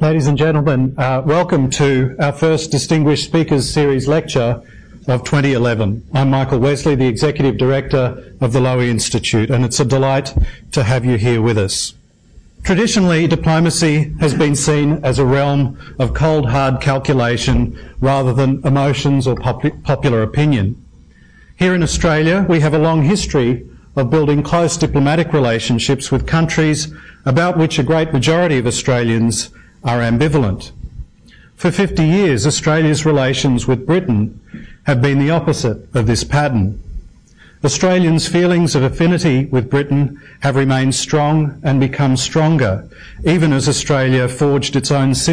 Ladies and gentlemen, uh, welcome to our first Distinguished Speakers Series lecture of 2011. I'm Michael Wesley, the Executive Director of the Lowy Institute, and it's a delight to have you here with us. Traditionally, diplomacy has been seen as a realm of cold, hard calculation rather than emotions or pop- popular opinion. Here in Australia, we have a long history of building close diplomatic relationships with countries about which a great majority of Australians are ambivalent. For 50 years, Australia's relations with Britain have been the opposite of this pattern. Australians' feelings of affinity with Britain have remained strong and become stronger, even as Australia forged its own symbol